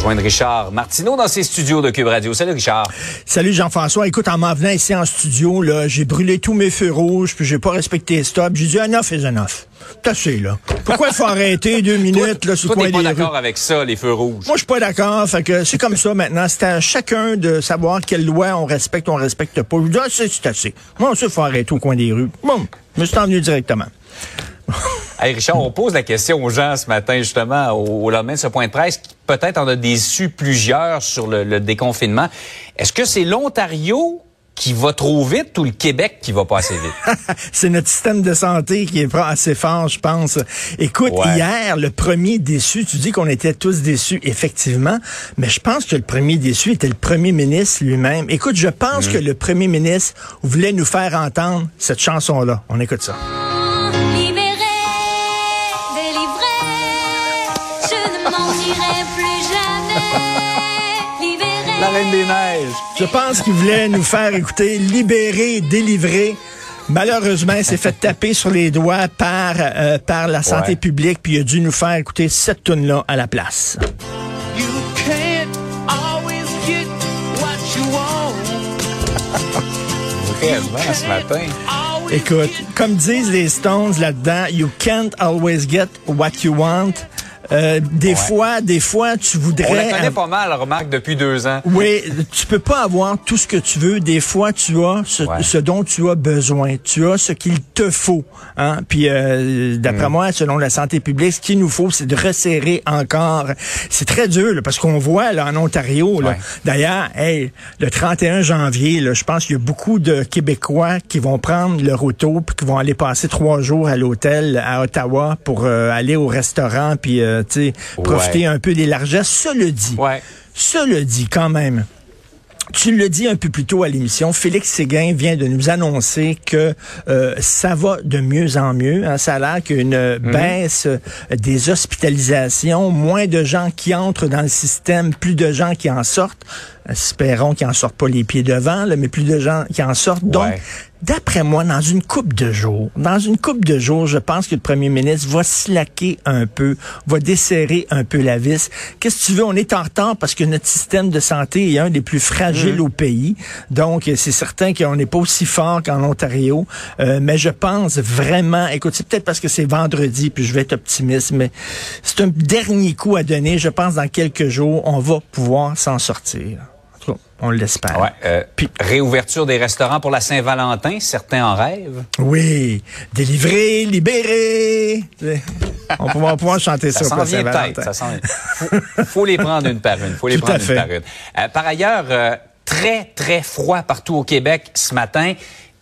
Rejoindre Richard Martineau dans ses studios de Cube Radio. Salut Richard. Salut Jean-François. Écoute, en m'en venant ici en studio, là, j'ai brûlé tous mes feux rouges, puis j'ai pas respecté les stops. J'ai dit enough is enough. T'as assez, là. Pourquoi il faut arrêter deux minutes, là, sur Toi, le t'es pas d'accord rues? avec ça, les feux rouges. Moi, je suis pas d'accord. Fait que c'est comme ça maintenant. C'est à chacun de savoir quelle loi on respecte ou on respecte pas. Je dis, ah, c'est assez. Moi, il faut arrêter au coin des rues. Bon, je me suis envenu directement. Hey Richard, on pose la question aux gens ce matin, justement, au, au lendemain de ce point de presse, qui peut-être en a déçu plusieurs sur le, le déconfinement. Est-ce que c'est l'Ontario qui va trop vite ou le Québec qui va pas assez vite? c'est notre système de santé qui est pas assez fort, je pense. Écoute, Ouais. hier, le premier déçu, tu dis qu'on était tous déçus, effectivement, mais je pense que le premier déçu était le premier ministre lui-même. Écoute, je pense Mm. que le premier ministre voulait nous faire entendre cette chanson-là. On écoute ça. La Reine des Neiges. Je pense qu'il voulait nous faire écouter libérer, délivrer. Malheureusement, il s'est fait taper sur les doigts par, euh, par la santé Ouais. publique, puis il a dû nous faire écouter cette tune-là à la place. You can't always get what you want. Vraiment, ce matin. Écoute, comme disent les Stones là-dedans, you can't always get what you want. Euh, des Ouais. fois, des fois, tu voudrais. On la connaît pas mal, remarque, depuis deux ans. Oui, tu peux pas avoir tout ce que tu veux. Des fois, tu as ce, Ouais. ce dont tu as besoin. Tu as ce qu'il te faut. Hein? Puis, euh, d'après Mm. moi, selon la santé publique, ce qu'il nous faut, c'est de resserrer encore. C'est très dur, là, parce qu'on voit là en Ontario. Ouais. D'ailleurs, hey, le 31 janvier, là, je pense qu'il y a beaucoup de Québécois qui vont prendre leur auto puis qui vont aller passer trois jours à l'hôtel à Ottawa pour euh, aller au restaurant puis euh, tu sais, profiter Ouais. un peu des largesses. Cela dit, Ouais. cela dit quand même. Tu le dis un peu plus tôt à l'émission, Félix Séguin vient de nous annoncer que euh, ça va de mieux en mieux. hein. Ça a l'air qu'une euh, baisse des hospitalisations, moins de gens qui entrent dans le système, plus de gens qui en sortent. Espérons qu'ils en sortent pas les pieds devant, là, mais plus de gens qui en sortent. Donc. D'après moi, dans une coupe de jours, dans une coupe de jours, je pense que le premier ministre va slacker un peu, va desserrer un peu la vis. Qu'est-ce que tu veux? On est en retard parce que notre système de santé est un des plus fragiles au pays. Donc, c'est certain qu'on n'est pas aussi fort qu'en Ontario. Euh, mais je pense vraiment, écoute, c'est peut-être parce que c'est vendredi, puis je vais être optimiste, mais c'est un dernier coup à donner. Je pense dans quelques jours, on va pouvoir s'en sortir. En tout cas, on l'espère. Ouais. euh, Puis- réouverture des restaurants pour la Saint-Valentin, certains en rêvent. Oui, délivré, libéré. On va pouvoir, pouvoir chanter ça, Ça pour s'en vient Saint-Valentin. peut-être. Ça s'en vient. Faut, faut les prendre une par une. Faut les Tout prendre à fait. une par une. Euh, par ailleurs, euh, très, très froid partout au Québec ce matin.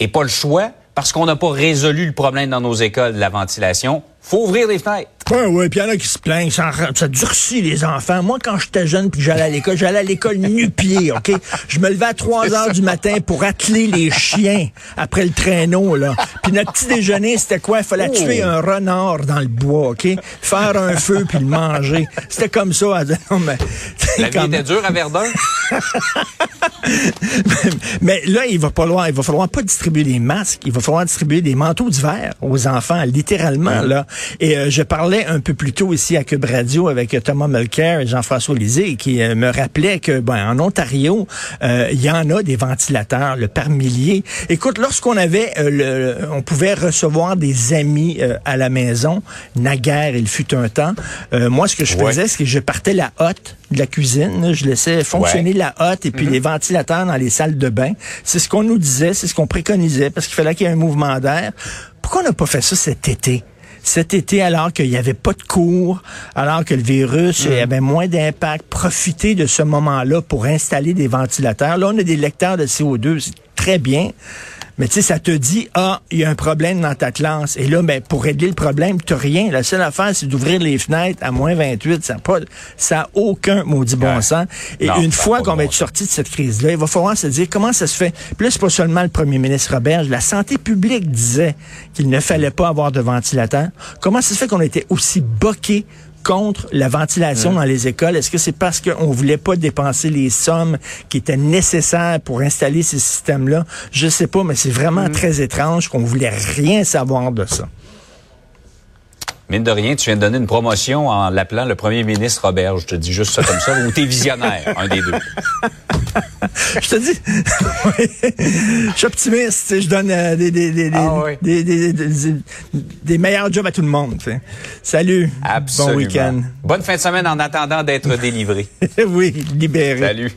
Et pas le choix, parce qu'on n'a pas résolu le problème dans nos écoles de la ventilation. Faut ouvrir les fenêtres. Ouais, ouais, puis il y en a qui se plaignent, ça, ça durcit les enfants. Moi, quand j'étais jeune puis j'allais à l'école, j'allais à l'école nu-pied, OK? Je me levais à 3 heures du matin pour atteler les chiens après le traîneau, là. Puis notre petit déjeuner, c'était quoi? Il fallait Oh. tuer un renard dans le bois, OK? Faire un feu puis le manger. C'était comme ça. à- Non, mais, La vie comme- était dure à Verdun? Mais là, il va falloir, il va falloir pas distribuer des masques, il va falloir distribuer des manteaux d'hiver aux enfants, littéralement là. Et euh, je parlais un peu plus tôt ici à Cube Radio avec euh, Thomas Mulcair et Jean-François Lisée qui euh, me rappelait que ben en Ontario, euh, il y en a des ventilateurs le par milliers. Écoute, lorsqu'on avait euh, le, on pouvait recevoir des amis euh, à la maison, naguère, il fut un temps. euh, moi, ce que je Ouais. faisais, c'est que je partais la hotte de la cuisine, je laissais fonctionner Ouais. la hotte et puis les ventilateurs dans les salles de bain. C'est ce qu'on nous disait, c'est ce qu'on préconisait parce qu'il fallait qu'il y ait un mouvement d'air. Pourquoi on n'a pas fait ça cet été? Cet été, alors qu'il n'y avait pas de cours, alors que le virus il avait moins d'impact, profiter de ce moment-là pour installer des ventilateurs. Là, on a des lecteurs de CO2, c'est très bien. Mais tu sais, ça te dit, ah, il y a un problème dans ta classe. Et là, ben, pour régler le problème, tu rien. La seule affaire, c'est d'ouvrir les fenêtres à moins 28. Ça n'a pas, ça a aucun maudit bon Ouais. sens. Et Non, une fois qu'on va bon être sorti de cette crise-là, il va falloir se dire comment ça se fait. Puis là, c'est pas seulement le premier ministre Roberge. La santé publique disait qu'il ne fallait pas avoir de ventilateur. Comment ça se fait qu'on était aussi boqué contre la ventilation dans les écoles? Est-ce que c'est parce qu'on voulait pas dépenser les sommes qui étaient nécessaires pour installer ces systèmes-là? Je sais pas, mais c'est vraiment Mm. très étrange qu'on voulait rien savoir de ça. Mine de rien, tu viens de donner une promotion en l'appelant le premier ministre Robert. Je te dis juste ça comme ça. Ou t'es visionnaire, un des deux. Je te dis, je suis optimiste, je donne euh, des, Ah oui. meilleurs jobs à tout le monde. Salut, Absolument. bon week-end. Bonne fin de semaine en attendant d'être délivré. oui, libéré. Salut.